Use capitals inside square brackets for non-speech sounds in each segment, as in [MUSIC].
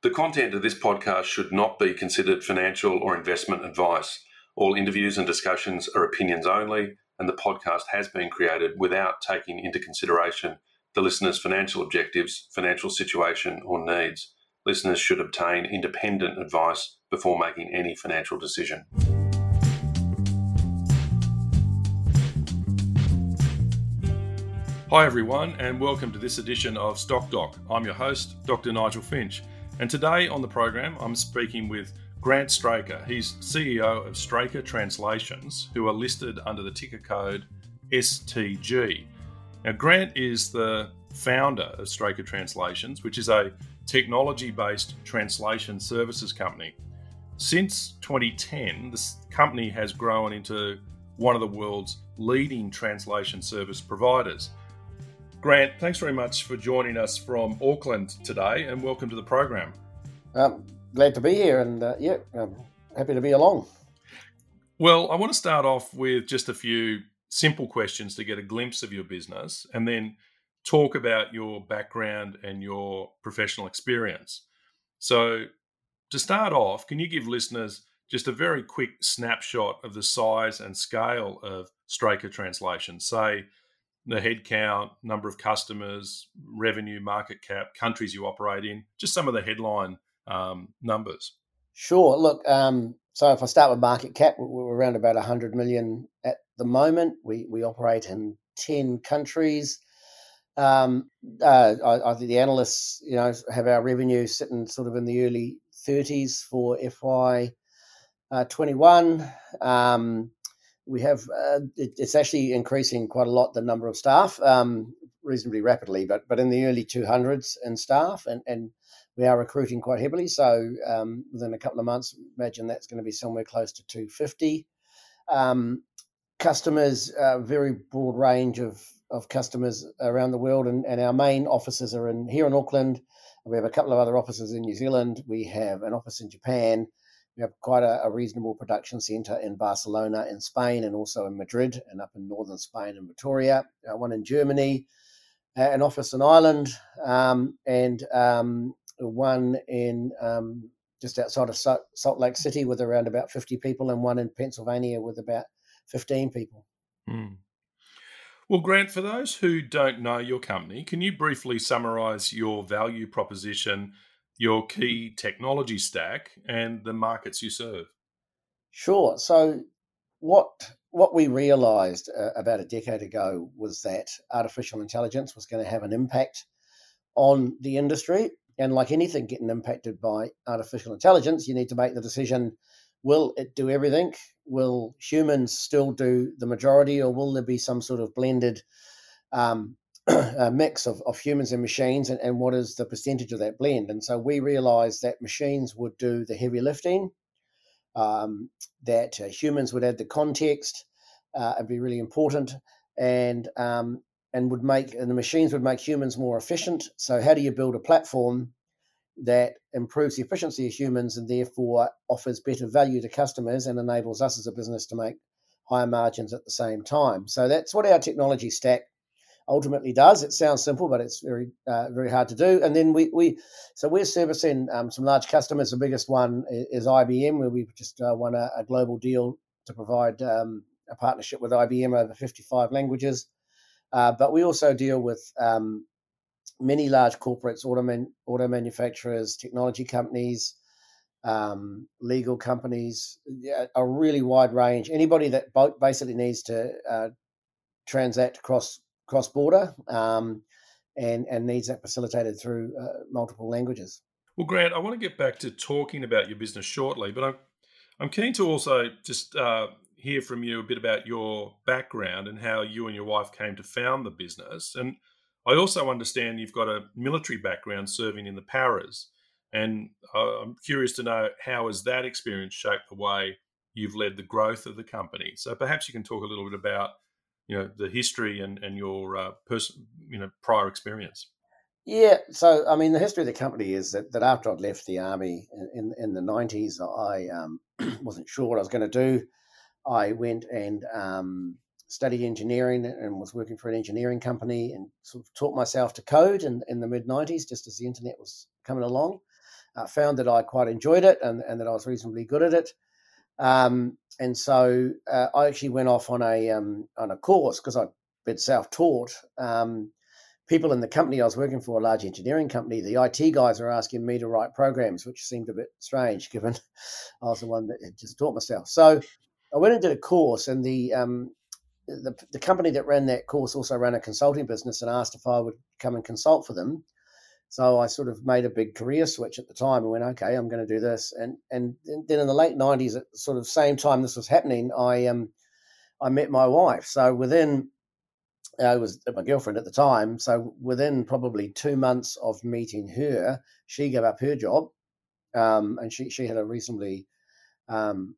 The content of this podcast should not be considered financial or investment advice. All interviews and discussions are opinions only, and the podcast has been created without taking into consideration the listener's financial objectives, financial situation, or needs. Listeners should obtain independent advice before making any financial decision. Hi, everyone, and welcome to this edition of Stock Doc. I'm your host, Dr. Nigel Finch. And today on the program, I'm speaking with Grant Straker. He's CEO of Straker Translations, who are listed under the ticker code STG. Now, Grant is the founder of Straker Translations, which is a technology based translation services company. Since 2010, this company has grown into one of the world's leading translation service providers. Grant, thanks very much for joining us from Auckland today and welcome to the program. Um, glad to be here and uh, yeah, I'm happy to be along. Well, I want to start off with just a few simple questions to get a glimpse of your business and then talk about your background and your professional experience. So, to start off, can you give listeners just a very quick snapshot of the size and scale of Straker Translation? Say, the headcount, number of customers, revenue, market cap, countries you operate in, just some of the headline um, numbers. Sure. Look, um, so if I start with market cap, we're around about 100 million at the moment. We, we operate in 10 countries. Um, uh, I, I, think the analysts, you know, have our revenue sitting sort of in the early 30s for FY uh, 21. Um, we have uh, it, it's actually increasing quite a lot the number of staff um, reasonably rapidly, but but in the early 200s in staff, and and we are recruiting quite heavily. So um, within a couple of months, imagine that's going to be somewhere close to 250. Um, customers, a very broad range of of customers around the world, and, and our main offices are in here in Auckland. We have a couple of other offices in New Zealand. We have an office in Japan we have quite a, a, reasonable production centre in Barcelona in Spain and also in Madrid and up in northern Spain in Vitoria, uh, one in Germany, uh, an office in Ireland, um, and um, one in um, just outside of Salt Lake City with around about 50 people, and one in Pennsylvania with about 15 people. Hmm. Well, Grant, for those who don't know your company, can you briefly summarize your value proposition your key technology stack and the markets you serve? Sure. So, what what we realised uh, about a decade ago was that artificial intelligence was going to have an impact on the industry, and like anything getting impacted by artificial intelligence, you need to make the decision: will it do everything? Will humans still do the majority, or will there be some sort of blended um, [CLEARS THROAT] a mix of, of humans and machines and, and what is the percentage of that blend. And so we realized that machines would do the heavy lifting, um, that uh, humans would add the context uh, and be really important, and um, and would make and the machines would make humans more efficient. So how do you build a platform that improves the efficiency of humans and therefore offers better value to customers and enables us as a business to make higher margins at the same time? So that's what our technology stack ultimately does. It sounds simple, but it's very uh, very hard to do. And then we we so we're servicing um, some large customers. The biggest one is, IBM, where we've just uh, won a, a, global deal to provide um, a partnership with IBM over 55 languages. Uh, but we also deal with um, many large corporates, auto, man, auto manufacturers, technology companies. Um, legal companies, a really wide range. Anybody that basically needs to uh, transact across cross border um, and and needs that facilitated through uh, multiple languages. Well, Grant, I want to get back to talking about your business shortly, but I'm I'm keen to also just uh, hear from you a bit about your background and how you and your wife came to found the business. And I also understand you've got a military background serving in the Paras, and uh, I'm curious to know how has that experience shaped the way you've led the growth of the company. So perhaps you can talk a little bit about you know the history and and your uh, person you know prior experience. Yeah, so I mean, the history of the company is that, that after I'd left the army in in the nineties, I um, [CLEARS THROAT] wasn't sure what I was going to do. I went and um, studied engineering and was working for an engineering company and sort of taught myself to code in, in the mid nineties, just as the internet was coming along. uh, found that I quite enjoyed it and, and that I was reasonably good at it. Um, and so uh, I actually went off on a um, on a course because I'd been self taught. Um, people in the company I was working for, a large engineering company, the IT guys are asking me to write programs, which seemed a bit strange [LAUGHS] given I was the one that had just taught myself. So I went and did a course, and the um, the, the company that ran that course also ran a consulting business and asked if I would come and consult for them. So I sort of made a big career switch at the time and went, okay, I'm going to do this. And and then in the late '90s, at sort of same time this was happening, I um I met my wife. So within I was my girlfriend at the time. So within probably two months of meeting her, she gave up her job, um, and she she had a reasonably um,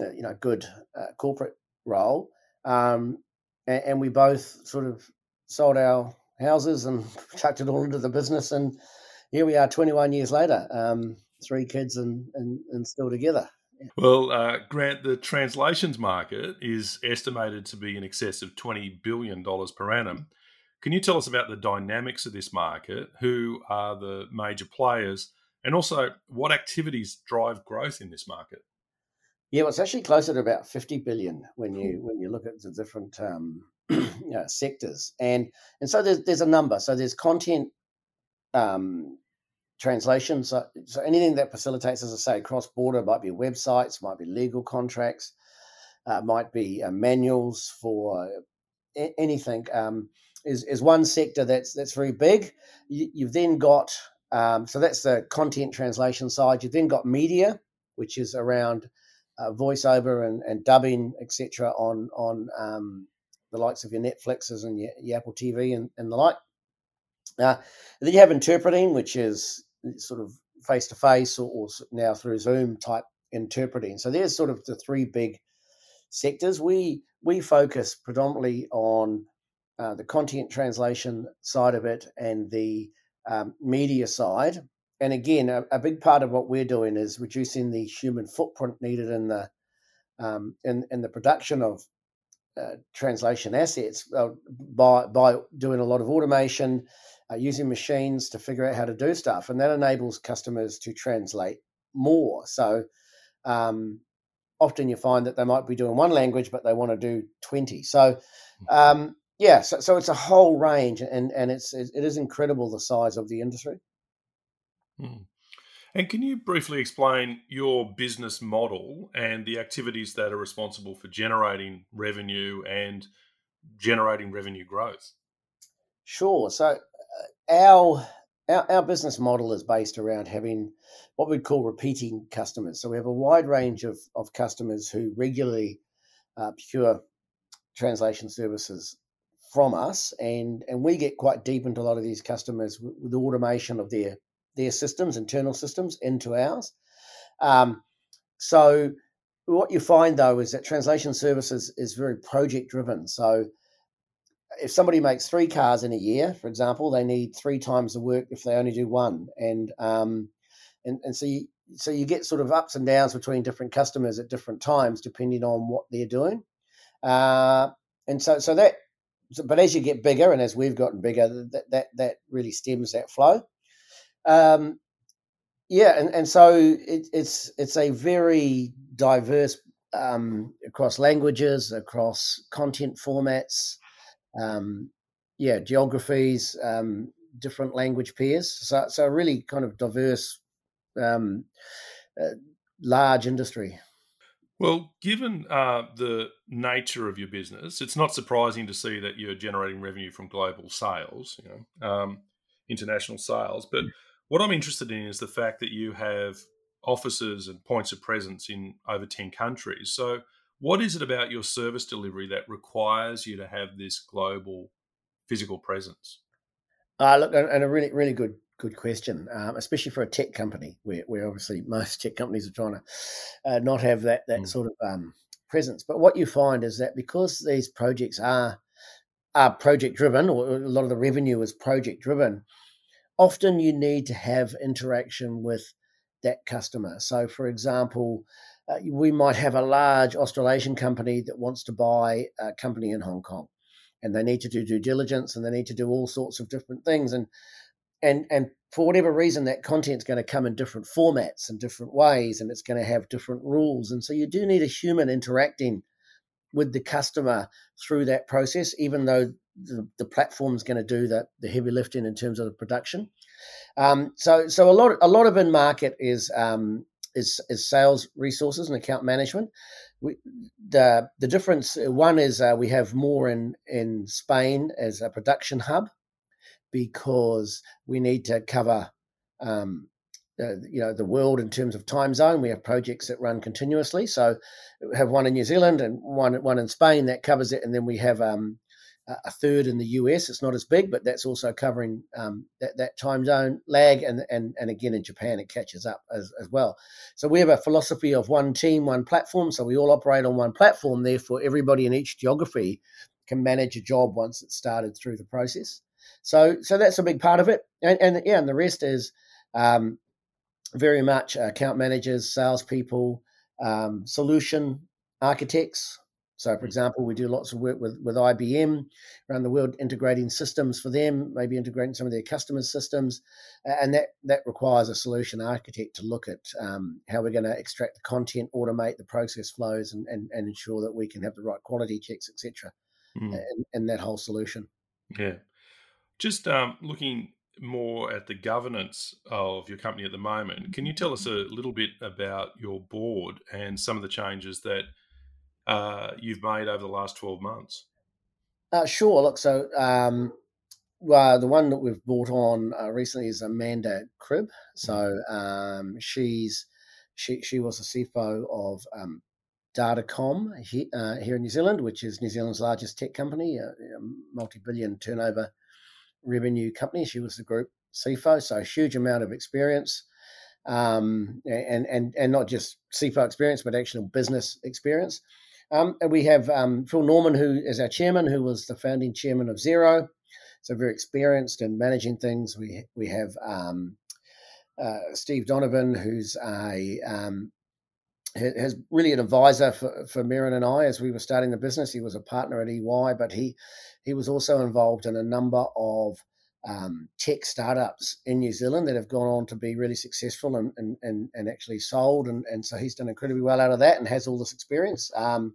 uh, you know good uh, corporate role, um, and, and we both sort of sold our houses and [LAUGHS] chucked it all into the business. And here we are 21 years later, um, three kids and, and, and still together. Well, uh, Grant, the translations market is estimated to be in excess of $20 billion per annum. Can you tell us about the dynamics of this market? Who are the major players? And also, what activities drive growth in this market? Yeah, well, it's actually closer to about 50 billion when you when you look at the different um, [CLEARS THROAT] sectors, and and so there's there's a number. So there's content um, translation. So so anything that facilitates, as I say, cross border might be websites, might be legal contracts, uh, might be uh, manuals for a- anything. Um, is is one sector that's that's very big. You, have then got um, so that's the content translation side. You've then got media, which is around uh, voiceover and, and dubbing, etc., on on um, the likes of your Netflixes and your, your Apple TV and, and the like. Uh, then you have interpreting, which is sort of face to face or now through Zoom type interpreting. So there's sort of the three big sectors. We we focus predominantly on uh, the content translation side of it and the um, media side. And again, a, a, big part of what we're doing is reducing the human footprint needed in the um, in, in the production of uh, translation assets uh, by by doing a lot of automation, uh, using machines to figure out how to do stuff, and that enables customers to translate more. So um, often you find that they might be doing one language, but they want to do twenty. So mm-hmm. um, yeah, so, so it's a whole range, and and it's it is incredible the size of the industry. Hmm. And can you briefly explain your business model and the activities that are responsible for generating revenue and generating revenue growth? Sure. So uh, our, our our business model is based around having what we'd call repeating customers. So we have a wide range of, of customers who regularly uh, procure translation services from us, and and we get quite deep into a lot of these customers with, with automation of their their systems, internal systems, into ours. Um, so what you find though is that translation services is very project driven. So if somebody makes three cars in a year, for example, they need three times the work if they only do one, and um, and and so you so you get sort of ups and downs between different customers at different times depending on what they're doing, uh, and so so that. But as you get bigger, and as we've gotten bigger, that that, that really stems that flow. Um, yeah, and, and so it, it's it's a very diverse um, across languages, across content formats, um, yeah, geographies, um, different language pairs. So so a really kind of diverse, um, uh, large industry. Well, given uh, the nature of your business, it's not surprising to see that you're generating revenue from global sales, you know, um, international sales. But. What I'm interested in is the fact that you have offices and points of presence in over 10 countries. So, what is it about your service delivery that requires you to have this global physical presence? Uh, look, and a really, really good good question, um, especially for a tech company where, where obviously most tech companies are trying to uh, not have that that mm. sort of um, presence. But what you find is that because these projects are are project driven, or a lot of the revenue is project driven, often you need to have interaction with that customer. So, for example, uh, we might have a large Australasian company that wants to buy a company in Hong Kong, and they need to do due diligence and they need to do all sorts of different things. And and and for whatever reason, that content's going to come in different formats and different ways, and it's going to have different rules. And so you do need a human interacting with the customer through that process, even though the, the platform's going to do the, the heavy lifting in terms of the production. Um, so so a lot a lot of in market is um, is is sales resources and account management. We, the the difference one is uh, we have more in in Spain as a production hub because we need to cover um, uh, you know the world in terms of time zone. We have projects that run continuously, so we have one in New Zealand and one one in Spain that covers it, and then we have um, a third in the US. It's not as big, but that's also covering um, that, that time zone lag, and and and again in Japan it catches up as, as well. So we have a philosophy of one team, one platform. So we all operate on one platform. Therefore, everybody in each geography can manage a job once it's started through the process. So, so that's a big part of it, and, and yeah, and the rest is um, very much account managers, salespeople, um, solution architects. So, for mm. example, we do lots of work with, with IBM around the world, integrating systems for them, maybe integrating some of their customers' systems, and that that requires a solution architect to look at um, how we're going to extract the content, automate the process flows, and, and, and ensure that we can have the right quality checks, etc. Mm. In that whole solution. Yeah. Just um, looking more at the governance of your company at the moment, can you tell us a little bit about your board and some of the changes that uh, you've made over the last 12 months? Uh, sure. Look, so um, well, the one that we've brought on uh, recently is Amanda Cribb. So um, she's she she was a CFO of um, Datacom he, uh, here in New Zealand, which is New Zealand's largest tech company, a, a multi-billion turnover revenue company. She was the group CFO, so a huge amount of experience, um, and and and not just CFO experience, but actual business experience. Um, and we have um, Phil Norman, who is our chairman, who was the founding chairman of Xero, so very experienced in managing things. We we have um, uh, Steve Donovan, who's a um, has really an advisor for, for Merryn and I as we were starting the business. He was a partner at EY, but he he was also involved in a number of um, tech startups in New Zealand that have gone on to be really successful and and, and, and actually sold. And, and so he's done incredibly well out of that and has all this experience. Um,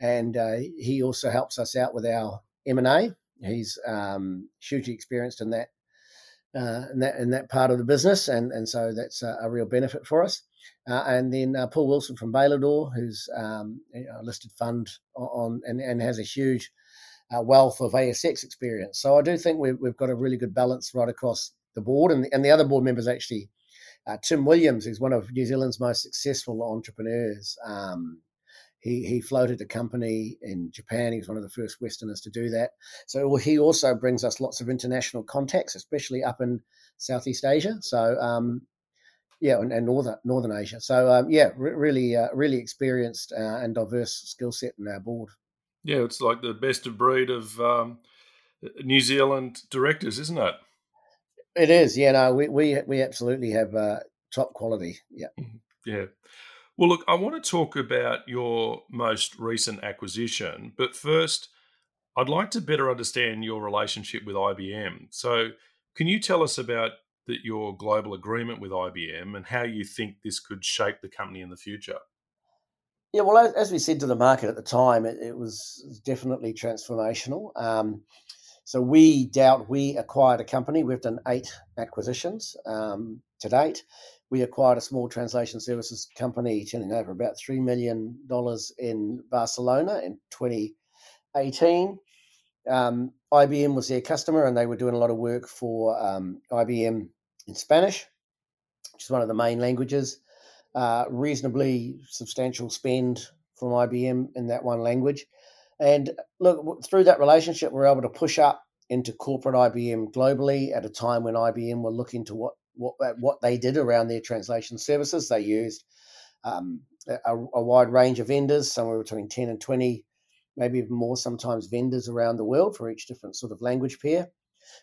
and uh, he also helps us out with our M and A. He's um, hugely experienced in that uh, in that in that part of the business, and and so that's a, a real benefit for us. Uh, and then uh, Paul Wilson from Bailador, who's um, a listed fund on, and, and has a huge uh, wealth of ASX experience. So I do think we've, we've got a really good balance right across the board. And, and the other board members actually, uh, Tim Williams, who's one of New Zealand's most successful entrepreneurs. Um, he, he floated a company in Japan. He was one of the first Westerners to do that. So he also brings us lots of international contacts, especially up in Southeast Asia. So um, yeah, and, and northern Northern Asia. So um, yeah, re- really, uh, really experienced uh, and diverse skill set in our board. Yeah, it's like the best of breed of um, New Zealand directors, isn't it? It is. Yeah, no, we we we absolutely have uh, top quality. Yeah. Mm-hmm. Yeah. Well, look, I want to talk about your most recent acquisition, but first, I'd like to better understand your relationship with IBM. So, can you tell us about that your global agreement with IBM and how you think this could shape the company in the future? Yeah, well, as we said to the market at the time, it, it was definitely transformational. Um, so we doubt we acquired a company. We've done eight acquisitions um, to date. We acquired a small translation services company turning over about $3 million in Barcelona in 2018. Um, IBM was their customer and they were doing a lot of work for um, IBM in Spanish, which is one of the main languages uh, reasonably substantial spend from IBM in that one language. And look, through that relationship, we're able to push up into corporate IBM globally at a time when IBM were looking to what what what they did around their translation services. They used um, a, a, wide range of vendors, somewhere between ten and twenty, maybe even more sometimes vendors around the world for each different sort of language pair.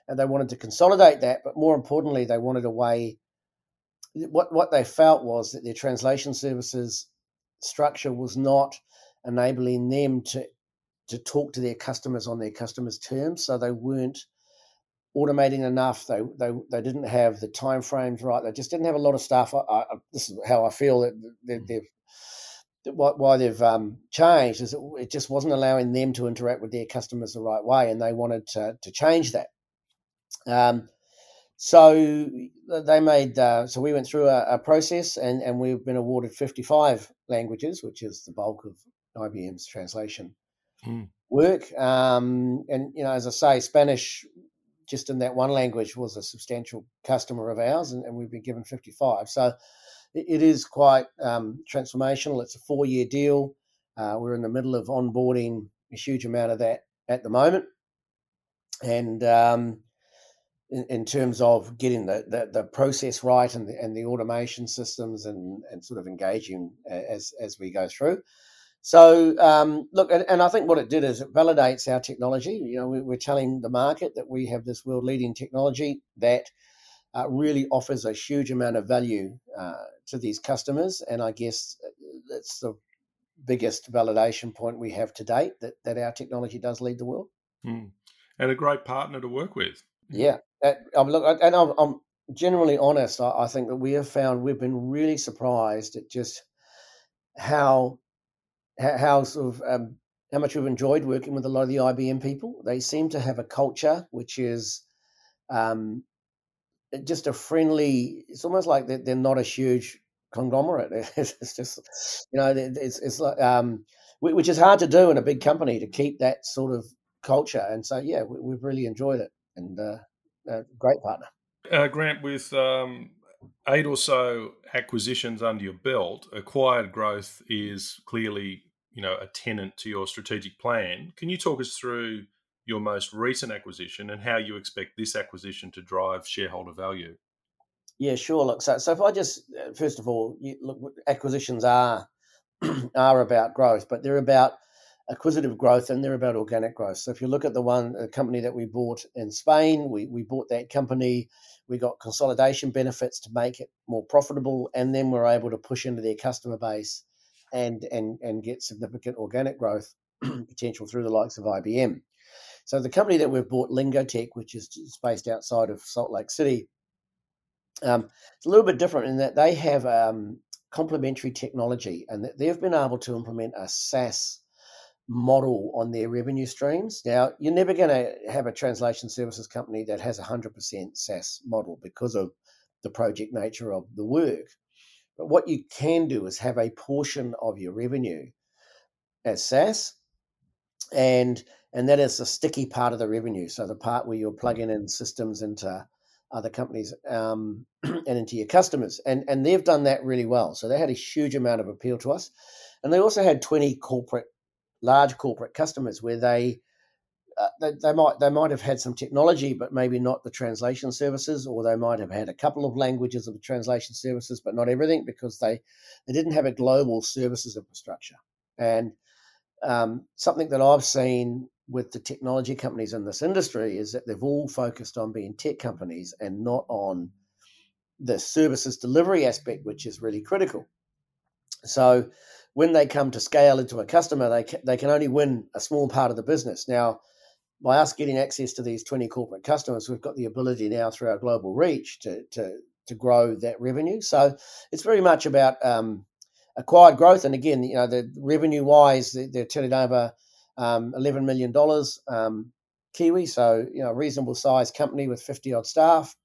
And they wanted to consolidate that, but more importantly, they wanted a way what what they felt was that their translation services structure was not enabling them to to talk to their customers on their customers' terms, so they weren't automating enough. They they they didn't have the time frames right. They just didn't have a lot of stuff. I, I, this is how I feel that mm. they've why they've um, changed is it, it, just wasn't allowing them to interact with their customers the right way, and they wanted to to change that. Um, so they made uh, so we went through a, a, process, and and we've been awarded fifty five languages, which is the bulk of IBM's translation mm. work. Um, and you know, as I say, Spanish just in that one language was a substantial customer of ours, and, and we've been given 55. So it, it is quite um, transformational. It's a four year deal. Uh, we're in the middle of onboarding a huge amount of that at the moment. And um, in, in, terms of getting the, the, the, process right and the, and the automation systems and, and sort of engaging as, as we go through. So um, look, and, and, I think what it did is it validates our technology. You know, we, are telling the market that we have this world-leading technology that uh, really offers a huge amount of value uh, to these customers, and I guess uh, that's the biggest validation point we have to date that that our technology does lead the world. Mm. And a great partner to work with. Yeah, that, um, look, and I'm, I'm generally honest. I, I think that we have found we've been really surprised at just how how sort of um, how much we've enjoyed working with a lot of the IBM people. They seem to have a culture which is um, just a friendly. It's almost like they're, they're not a huge conglomerate. [LAUGHS] It's just you know it's it's like um, which is hard to do in a big company to keep that sort of culture. And so yeah, we, have really enjoyed it and uh, a great partner. Uh, Grant, with um, eight or so acquisitions under your belt, acquired growth is clearly you know a tenant to your strategic plan. Can you talk us through your most recent acquisition and how you expect this acquisition to drive shareholder value? Yeah, sure. Look, so, so if I just uh, first of all, you, look, acquisitions are [CLEARS THROAT] are about growth, but they're about acquisitive growth and they're about organic growth. So if you look at the one a company that we bought in Spain, we, we bought that company, we got consolidation benefits to make it more profitable, and then we're able to push into their customer base and and and get significant organic growth [CLEARS THROAT] potential through the likes of IBM. So the company that we've bought, Lingotek, which is based outside of Salt Lake City, um, it's a little bit different in that they have um, complementary technology and that they've been able to implement a SaaS model on their revenue streams. Now, you're never going to have a translation services company that has a 100% SaaS model because of the project nature of the work. But what you can do is have a portion of your revenue as SaaS, and and that is the sticky part of the revenue. So the part where you're plugging in systems into other companies um, [CLEARS THROAT] and into your customers, and and they've done that really well. So they had a huge amount of appeal to us, and they also had 20 corporate, large corporate customers where they uh, they, they, might they might have had some technology, but maybe not the translation services, or they might have had a couple of languages of the translation services, but not everything because they they didn't have a global services infrastructure. And um, something that I've seen with the technology companies in this industry is that they've all focused on being tech companies and not on the services delivery aspect, which is really critical. So when they come to scale into a customer, they ca- they can only win a small part of the business. Now, by us getting access to these 20 corporate customers, we've got the ability now through our global reach to, to, to grow that revenue. So it's very much about um, acquired growth. And again, you know, the revenue wise, they're turning over um, $11 million um, Kiwi. So, you know, a reasonable size company with 50 odd staff.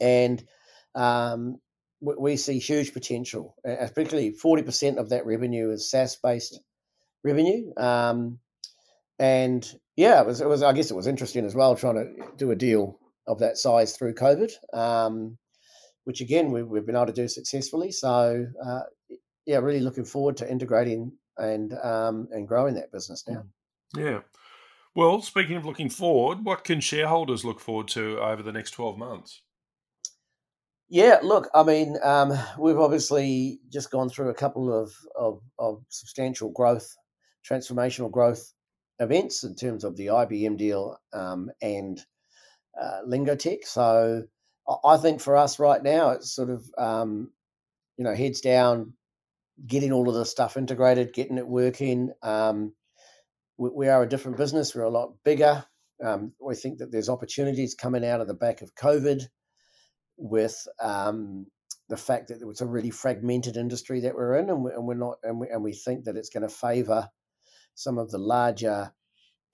And um, we, see huge potential, particularly 40% of that revenue is SaaS based revenue. Um, and yeah, it was, it was. I guess it was interesting as well trying to do a deal of that size through COVID, um, which again we, have been able to do successfully. So uh, yeah, really looking forward to integrating and um, and growing that business now. Yeah. Well, speaking of looking forward, what can shareholders look forward to over the next twelve months? Yeah, look, I mean, um, we've obviously just gone through a couple of, of, of substantial growth, transformational growth events in terms of the IBM deal um, and uh, Lingotek. So I think for us right now, it's sort of um, you know heads down, getting all of the stuff integrated, getting it working. Um, we, we, are a different business. We're a lot bigger. Um, we think that there's opportunities coming out of the back of COVID with um, the fact that it's a really fragmented industry that we're in, and, we, are not, and we, and we think that it's going to favour some of the larger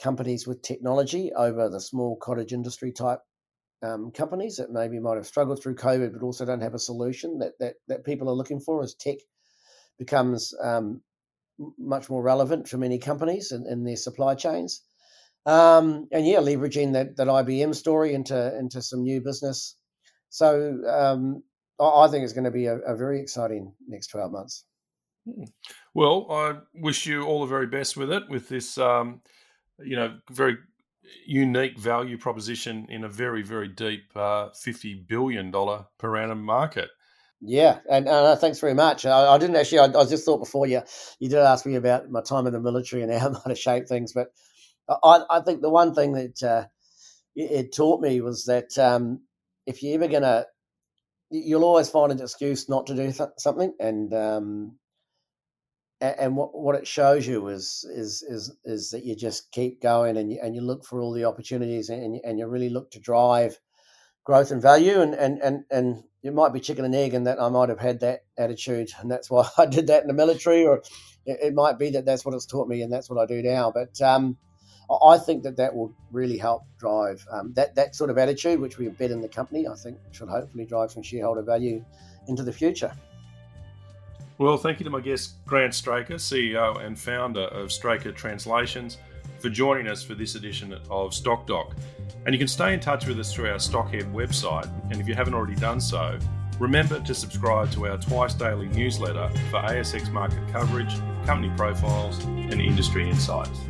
companies with technology over the small cottage industry type um, companies that maybe might have struggled through COVID, but also don't have a solution that that, that people are looking for as tech becomes um, much more relevant for many companies in, in their supply chains. Um, and yeah, leveraging that, that IBM story into into some new business. So um, I, I think it's going to be a, a very exciting next twelve months. Hmm. Well, I wish you all the very best with it, with this, um, you know, very unique value proposition in a very, very deep uh, $50 billion per annum market. Yeah, and uh, thanks very much. I, I didn't actually. I, I, just thought before you you did ask me about my time in the military and how [LAUGHS] it might have shaped things, but I, I think the one thing that uh, it, it, taught me was that um, if you're ever gonna, you'll always find an excuse not to do th- something, and um, and what what it shows you is is is is that you just keep going and you, and you look for all the opportunities and and you really look to drive growth and value and and and and it might be chicken and egg and that I might have had that attitude and that's why [LAUGHS] I did that in the military or it, it might be that that's what it's taught me and that's what I do now but um, I think that that will really help drive um, that that sort of attitude which we embed in the company I think should hopefully drive some shareholder value into the future. Well, thank you to my guest Grant Straker, CEO and founder of Straker Translations for joining us for this edition of Stock Doc. And you can stay in touch with us through our Stockhead website. And if you haven't already done so, remember to subscribe to our twice daily newsletter for ASX market coverage, company profiles, and industry insights.